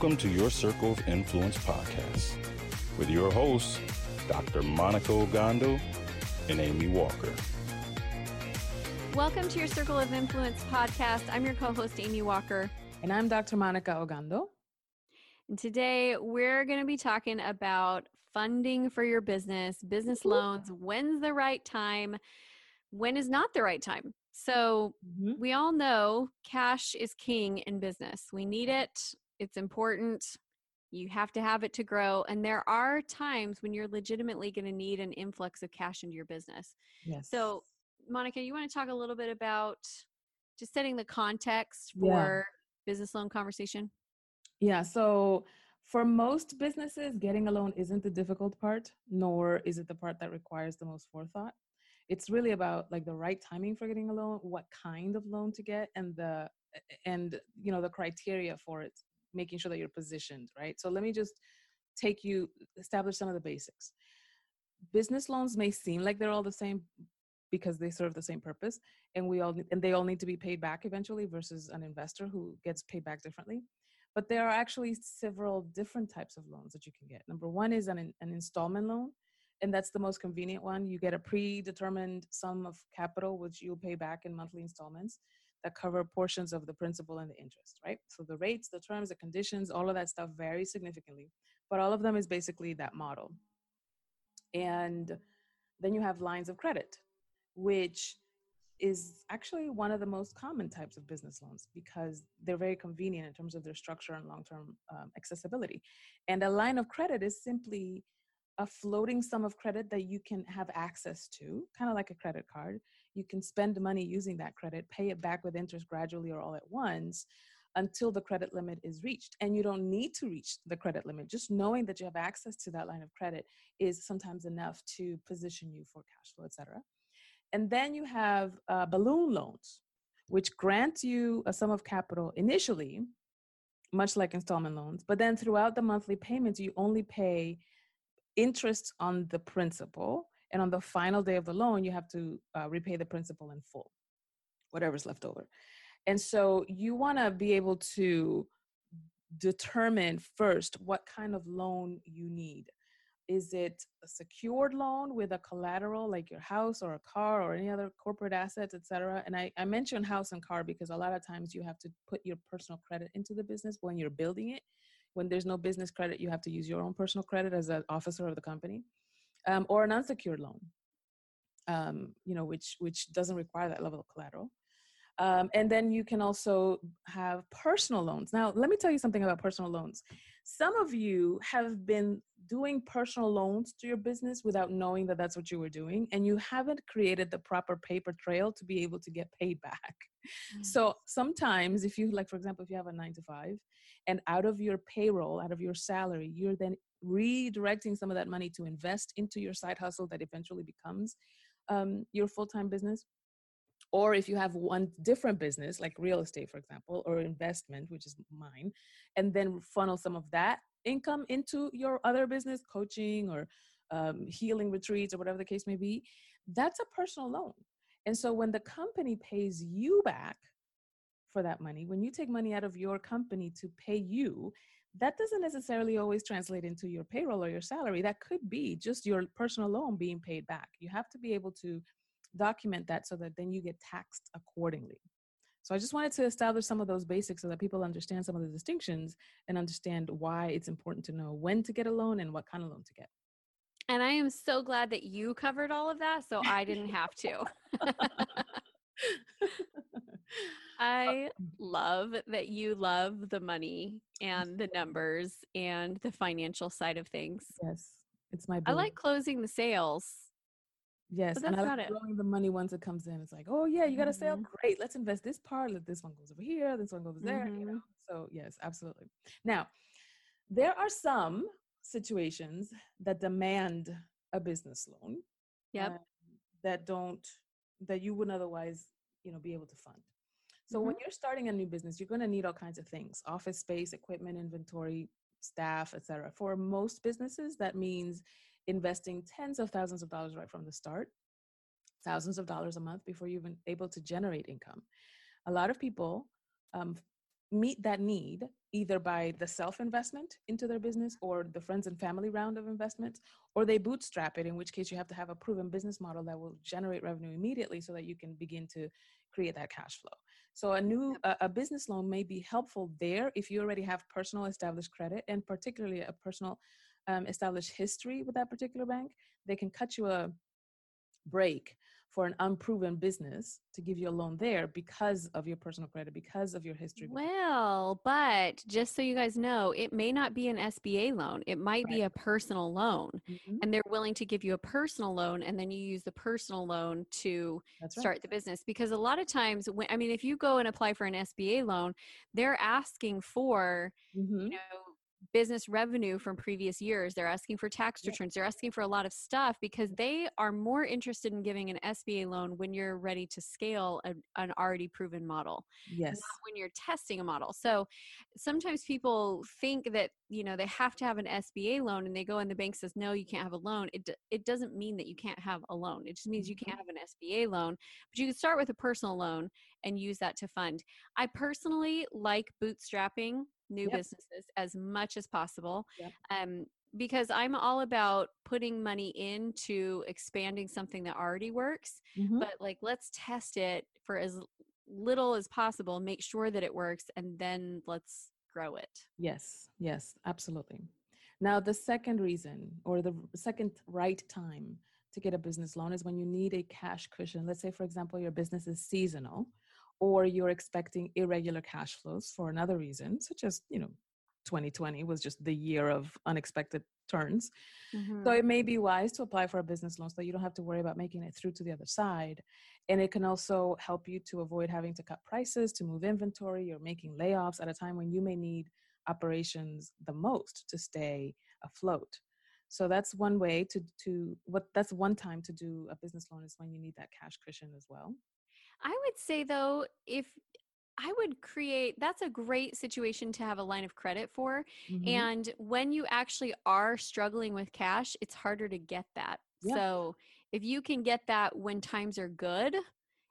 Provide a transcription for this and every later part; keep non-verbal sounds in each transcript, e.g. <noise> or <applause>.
Welcome to your Circle of Influence podcast with your hosts, Dr. Monica Ogando and Amy Walker. Welcome to your Circle of Influence podcast. I'm your co host, Amy Walker. And I'm Dr. Monica Ogando. And today we're going to be talking about funding for your business, business loans. When's the right time? When is not the right time? So, mm-hmm. we all know cash is king in business. We need it it's important. You have to have it to grow. And there are times when you're legitimately going to need an influx of cash into your business. Yes. So, Monica, you want to talk a little bit about just setting the context for yeah. business loan conversation? Yeah. So, for most businesses, getting a loan isn't the difficult part, nor is it the part that requires the most forethought. It's really about like the right timing for getting a loan, what kind of loan to get, and the and you know the criteria for it making sure that you're positioned, right? So let me just take you establish some of the basics. Business loans may seem like they're all the same because they serve the same purpose and we all and they all need to be paid back eventually versus an investor who gets paid back differently but there are actually several different types of loans that you can get number one is an, an installment loan and that's the most convenient one you get a predetermined sum of capital which you'll pay back in monthly installments that cover portions of the principal and the interest, right? So the rates, the terms, the conditions, all of that stuff vary significantly, but all of them is basically that model. And then you have lines of credit, which is actually one of the most common types of business loans because they're very convenient in terms of their structure and long term um, accessibility. And a line of credit is simply a floating sum of credit that you can have access to, kind of like a credit card. You can spend money using that credit, pay it back with interest gradually or all at once until the credit limit is reached. And you don't need to reach the credit limit. Just knowing that you have access to that line of credit is sometimes enough to position you for cash flow, etc. And then you have uh, balloon loans, which grant you a sum of capital initially, much like installment loans, but then throughout the monthly payments, you only pay interest on the principal and on the final day of the loan you have to uh, repay the principal in full whatever's left over. And so you want to be able to determine first what kind of loan you need. Is it a secured loan with a collateral like your house or a car or any other corporate assets etc and I, I mentioned house and car because a lot of times you have to put your personal credit into the business when you're building it. When there's no business credit, you have to use your own personal credit as an officer of the company, um, or an unsecured loan, um, you know, which which doesn't require that level of collateral. Um, and then you can also have personal loans. Now, let me tell you something about personal loans. Some of you have been doing personal loans to your business without knowing that that's what you were doing, and you haven't created the proper paper trail to be able to get paid back. Mm-hmm. <laughs> So sometimes, if you, like, for example, if you have a nine to five, and out of your payroll, out of your salary, you're then redirecting some of that money to invest into your side hustle that eventually becomes um, your full time business. Or if you have one different business like real estate for example or investment which is mine and then funnel some of that income into your other business coaching or um, healing retreats or whatever the case may be that's a personal loan. And so when the company pays you back for that money when you take money out of your company to pay you that doesn't necessarily always translate into your payroll or your salary that could be just your personal loan being paid back you have to be able to document that so that then you get taxed accordingly. So I just wanted to establish some of those basics so that people understand some of the distinctions and understand why it's important to know when to get a loan and what kind of loan to get. And I am so glad that you covered all of that so I didn't have to. <laughs> <laughs> <laughs> I love that you love the money and the numbers and the financial side of things. Yes, it's my. I like closing the sales Yes, But and I like it. throwing the money once it comes in. It's like, oh yeah, you got a sale, Mhm. great. Let's invest this part. Let this one goes over here. This one goes there. You Mhm. know. So yes, absolutely. Now, there are some situations that demand a business loan. Yep. uh, that don't that you wouldn't otherwise, you know, be able to fund. So when you're starting a new business, you're going to need all kinds of things: office space, equipment, inventory, staff, etc. For most businesses, that means investing tens of thousands of dollars right from the start, thousands of dollars a month before you've been able to generate income. A lot of people um, meet that need either by the self investment into their business or the friends and family round of investment, or they bootstrap it, in which case you have to have a proven business model that will generate revenue immediately so that you can begin to create that cash flow. So a new a, a business loan may be helpful there if you already have personal established credit and particularly a personal um, established history with that particular bank. They can cut you a break for an unproven business to give you a loan there because of your personal credit, because of your history. Well, but just so you guys know, it may not be an SBA loan. It might be a personal loan. Mhm, And they're willing to give you a personal loan and then you use the personal loan to right. start the business because a lot of times when I mean if you go and apply for an SBA loan, they're asking for, Mhm, you know, business revenue from previous years. They're asking for tax returns. They're asking for a lot of stuff because they are more interested in giving an SBA loan when you're ready to scale a, an already proven model Yes. not when you're testing a model. So sometimes people think that you know they have to have an SBA loan, and they go and the bank says no, you can't have a loan. It it doesn't mean that you can't have a loan. It just means you can't mm-hmm. have an SBA loan, but you can start with a personal loan and use that to fund. I personally like bootstrapping new Yep. businesses as much as possible. Yep. Um, because I'm all about putting money into expanding something that already works Mhm, but like let's test it for as little as possible make sure that it works and then let's grow it Yes, yes, absolutely. Now, the second reason or the second right time to get a business loan is when you need a cash cushion. Let's say, for example, your business is seasonal or you're expecting irregular cash flows for another reason, such as, you know, 2020 was just the year of unexpected turns. So it mm-hmm. may be wise to apply for a business loan so that you don't have to worry about making it through to the other side. And it can also help you to avoid having to cut prices, to move inventory, or making layoffs at a time when you may need operations the most to stay afloat. So that's one way to to what that's one time to do a business loan is when you need that cash cushion as well. I would say though if i would create that's a great situation to have a line of credit for Mhm. and when you actually are struggling with cash it's harder to get that Yeah. so if you can get that when times are good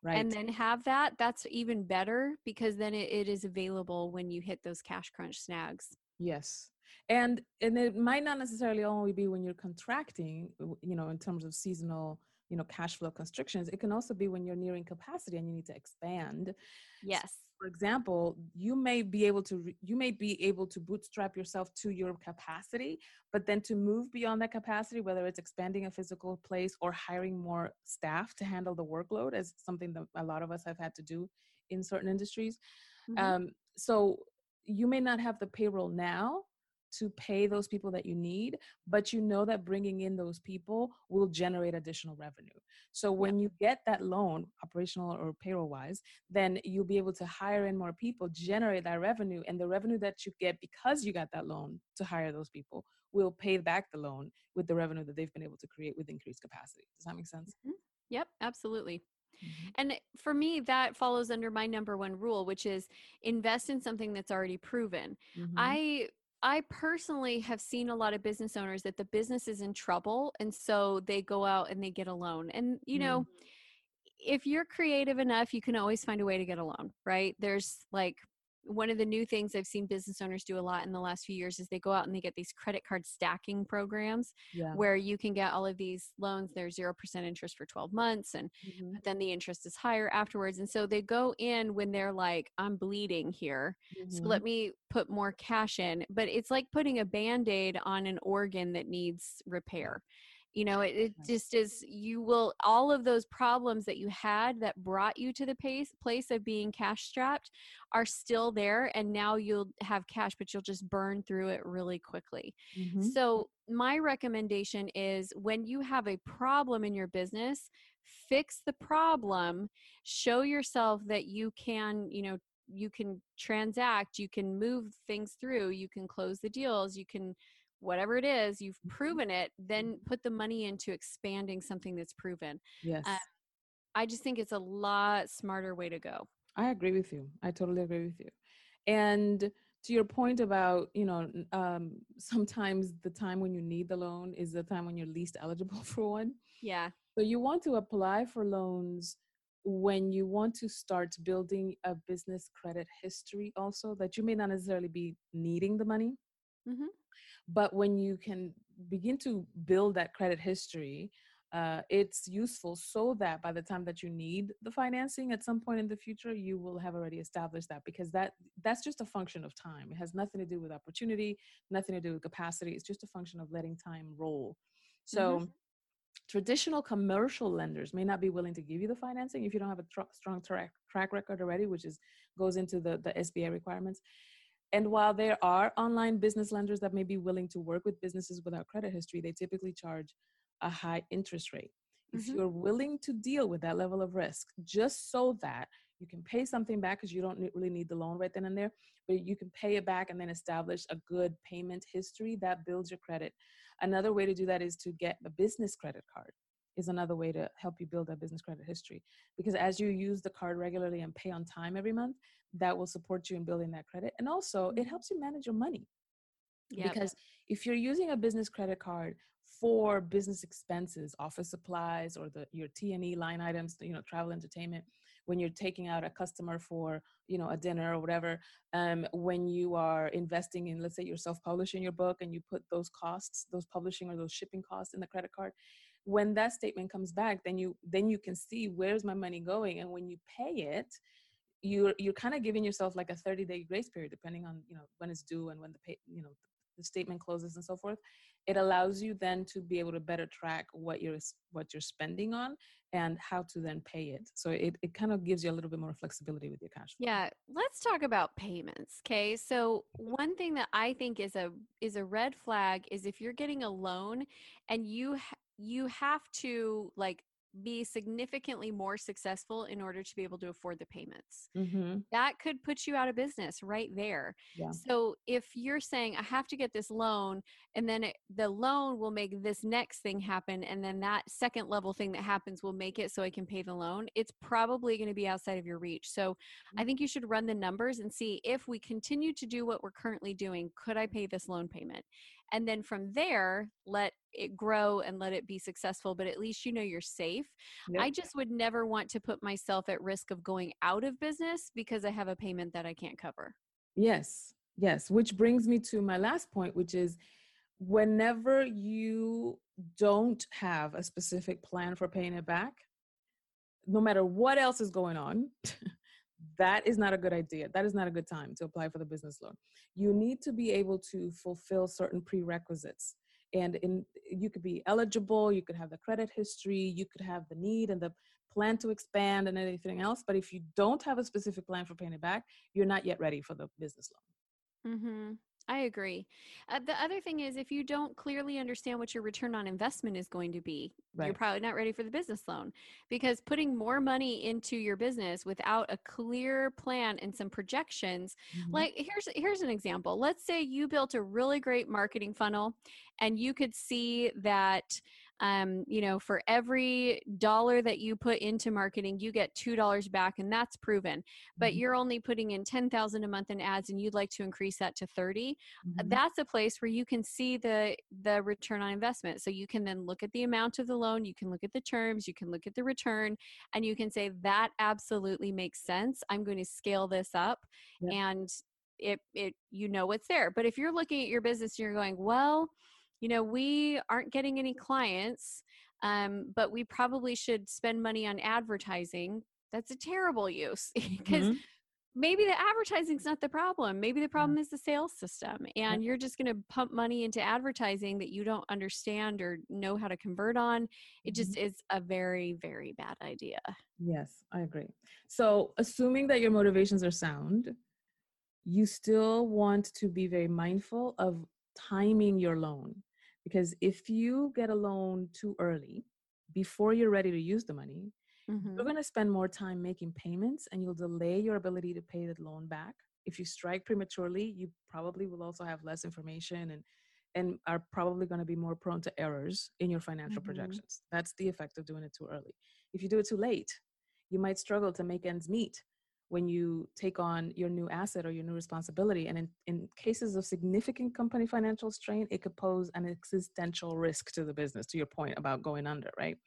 right. and then have that that's even better because then it, it is available when you hit those cash crunch snags Yes. And and it might not necessarily only be when you're contracting, you know, in terms of seasonal, you know, cash flow constrictions. It can also be when you're nearing capacity and you need to expand. yes For example, you may be able to you may be able to bootstrap yourself to your capacity, but then to move beyond that capacity, whether it's expanding a physical place or hiring more staff to handle the workload, as something that a lot of us have had to do in certain industries, Mhm. um, so you may not have the payroll now to pay those people that you need, but you know that bringing in those people will generate additional revenue. So when you get that loan, operational or payroll wise, then you'll be able to hire in more people, generate that revenue, and the revenue that you get because you got that loan to hire those people will pay back the loan with the revenue that they've been able to create with increased capacity. Does that make sense? Yep, absolutely. Mhm. And for me, that follows under my number one rule, which is invest in something that's already proven. Mhm. I I personally have seen a lot of business owners that the business is in trouble and so they go out and they get a loan. And you know, mm. if you're creative enough, you can always find a way to get a loan, right? There's like one of the new things I've seen business owners do a lot in the last few years is they go out and they get these credit card stacking programs yeah. where you can get all of these loans. They're 0% interest for 12 months and Mhm. but then the interest is higher afterwards. And so they go in when they're like, I'm bleeding here. So Mhm. let me put more cash in. But it's like putting a band aid on an organ that needs repair. You know it, it just is you will all of those problems that you had that brought you to the pace, place of being cash strapped are still there and now you'll have cash but you'll just burn through it really quickly mm-hmm. so my recommendation is when you have a problem in your business fix the problem show yourself that you can you know you can transact you can move things through you can close the deals you can whatever it is you've mm-hmm. proven it then mm-hmm. put the money into expanding something that's proven. Yes. Uh, i just think it's a lot smarter way to go. I agree with you. I totally agree with you. And to your point about you know um, <laughs> sometimes the time when you need the loan is the time when you're least eligible <laughs> for one. Yeah. So you want to apply for loans when you want to start building a business credit history also that you may not necessarily be needing the money. Mm-hmm. But when you can begin to build that credit history uh, it's useful so that by the time that you need the financing at some point in the future you will have already established that because that that's just a function of time. It has nothing to do with opportunity nothing to do with capacity. It's just a function of letting time roll. So mm-hmm. traditional commercial lenders may not be willing to give you the financing if you don't have a tr- strong track track record already which is goes into the the SBA requirements and while there are online business lenders that may be willing to work with businesses without credit history they typically charge a high interest rate. If mm-hmm. you're willing to deal with that level of risk, just so that you can pay something back because you don't really need the loan right then and there, but you can pay it back and then establish a good payment history that builds your credit. Another way to do that is to get a business credit card is another way to help you build that business credit history because as you use the card regularly and pay on time every month that will support you in building that credit and also it mm-hmm. helps you manage your money yep. because if you're using a business credit card for business expenses, office supplies, or the your T and E line items, you know, travel, entertainment. When you're taking out a customer for you know a dinner or whatever, um, when you are investing in, let's say, you're self-publishing your book and you put those costs, those publishing or those shipping costs in the credit card, when that statement comes back, then you then you can see where's my money going, and when you pay it, you're you're kind of giving yourself like a 30 day grace period depending on you know when it's due and when the pay you know the statement closes and so forth. It allows you then to be able to better track what you're what you're spending on and how to then pay it. So it, it kind of gives you a little bit more flexibility with your cash flow. yeah let's talk about payments okay so one thing that i think is a is a red flag is if you're getting a loan and you you have to like be significantly more successful in order to be able to afford the payments. Mm-hmm. That could put you out of business right there. Yeah. So if you're saying, I have to get this loan, and then it, the loan will make this next thing happen, and then that second level thing that happens will make it so I can pay the loan, it's probably going to be outside of your reach. So mm-hmm. I think you should run the numbers and see if we continue to do what we're currently doing, could I pay this loan payment? And then from there let it grow and let it be successful but at least you know you're safe yep. i just would never want to put myself at risk of going out of business because i have a payment that i can't cover yes yes which brings me to my last point which is whenever you don't have a specific plan for paying it back no matter what else is going on <laughs> that is not a good idea. That is not a good time to apply for the business loan. You need to be able to fulfill certain prerequisites. And in you could be eligible, you could have the credit history, you could have the need and the plan to expand and anything else. But if you don't have a specific plan for paying it back, you're not yet ready for the business loan. Mm-hmm. I agree. Uh, the other thing is, if you don't clearly understand what your return on investment is going to be, right. you're probably not ready for the business loan because putting more money into your business without a clear plan and some projections. Mm-hmm. Like here's here's an example. Let's say you built a really great marketing funnel, and you could see that um, you know, for every dollar that you put into marketing, you get two dollars back, and that's proven. But mm-hmm. you're only putting in ten thousand a month in ads, and you'd like to increase that to 30 uh, mm-hmm. That's a place where you can see the the return on investment. So you can then look at the amount of the loan, you can look at the terms, you can look at the return, and you can say that absolutely makes sense. I'm going to scale this up, yep. and it it you know what's there. But if you're looking at your business and you're going, well you know, we aren't getting any clients, um, but we probably should spend money on advertising. That's a terrible use <laughs> because mm-hmm. maybe the advertising's not the problem. Maybe the problem is the sales system, and you're just going to pump money into advertising that you don't understand or know how to convert on. It just mm-hmm. is a very, very bad idea. Yes, I agree. So, assuming that your motivations are sound, you still want to be very mindful of timing your loan. Because if you get a loan too early, before you're ready to use the money, Mm-hmm. You're going to spend more time making payments and you'll delay your ability to pay the loan back. If you strike prematurely, you probably will also have less information and and are probably going to be more prone to errors in your financial mm-hmm. projections. That's the effect of doing it too early. If you do it too late, you might struggle to make ends meet when you take on your new asset or your new responsibility. And in, in cases of significant company financial strain, it could pose an existential risk to the business, to your point about going under, right?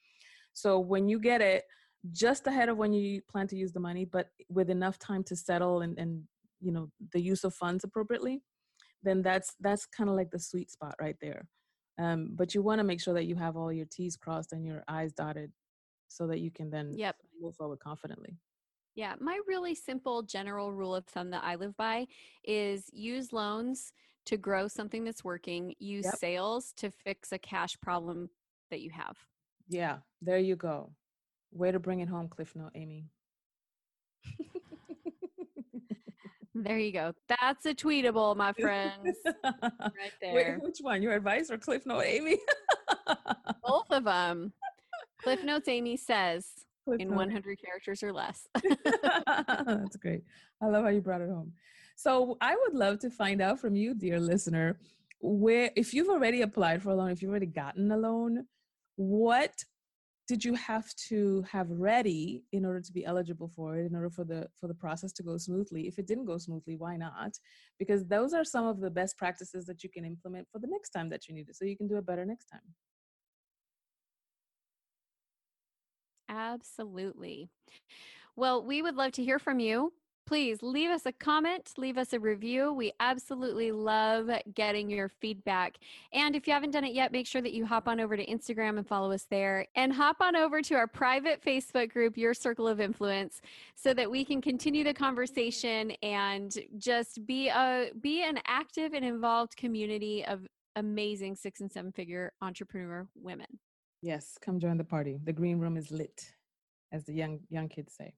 So when you get it just ahead of when you plan to use the money, but with enough time to settle and, and you know the use of funds appropriately, then that's that's kind of like the sweet spot right there. Um, but you want to make sure that you have all your T's crossed and your I's dotted, so that you can then yep. move forward confidently. Yeah, my really simple general rule of thumb that I live by is use loans to grow something that's working, use yep. sales to fix a cash problem that you have. Yeah, there you go. Way to bring it home, Cliff Note, Amy. <laughs> there you go. That's a tweetable, my friends. <laughs> right there. Wait, which one? Your advice or Cliff Note, Amy? Both of them. Cliff Notes, Amy says In 100 characters or less. <laughs> That's <laughs> great. I love how you brought it home. So I would love to find out from you, dear listener, where if you've already applied for a loan, if you've already gotten a loan, what did you have to have ready in order to be eligible for it in order for the for the process to go smoothly if it didn't go smoothly why not because those are some of the best practices that you can implement for the next time that you need it so you can do it better next time absolutely well we would love to hear from you please leave us a comment, leave us a review. We absolutely love getting your feedback. And if you haven't done it yet, make sure that you hop on over to Instagram and follow us there and hop on over to our private Facebook group, Your Circle of Influence, so that we can continue the conversation and just be a be an active and involved community of amazing six and seven figure entrepreneur women. Yes, come join the party. The green room is lit, as the young young kids say.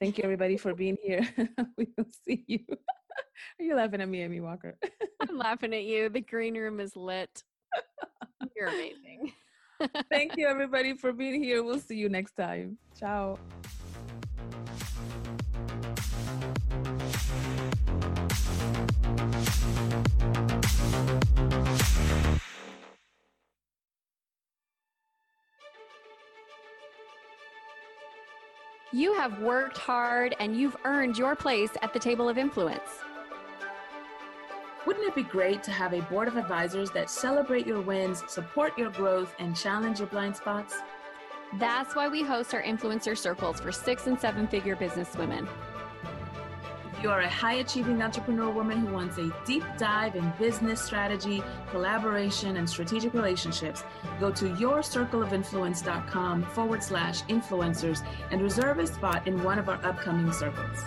Thank you, everybody, for being here. <laughs> we will see you. <laughs> Are you laughing at me, Amy Walker? I'm laughing at you. The green room is lit. <laughs> You're amazing. Thank you, everybody, for being here. We'll see you next time. Ciao. You have worked hard and you've earned your place at the table of influence. Wouldn't it be great to have a board of advisors that celebrate your wins, support your growth, and challenge your blind spots? That's why we host our influencer circles for six and seven figure business women you are a high achieving entrepreneur woman who wants a deep dive in business strategy, collaboration, and strategic relationships, go to yourcircleofinfluence.com forward slash influencers and reserve a spot in one of our upcoming circles.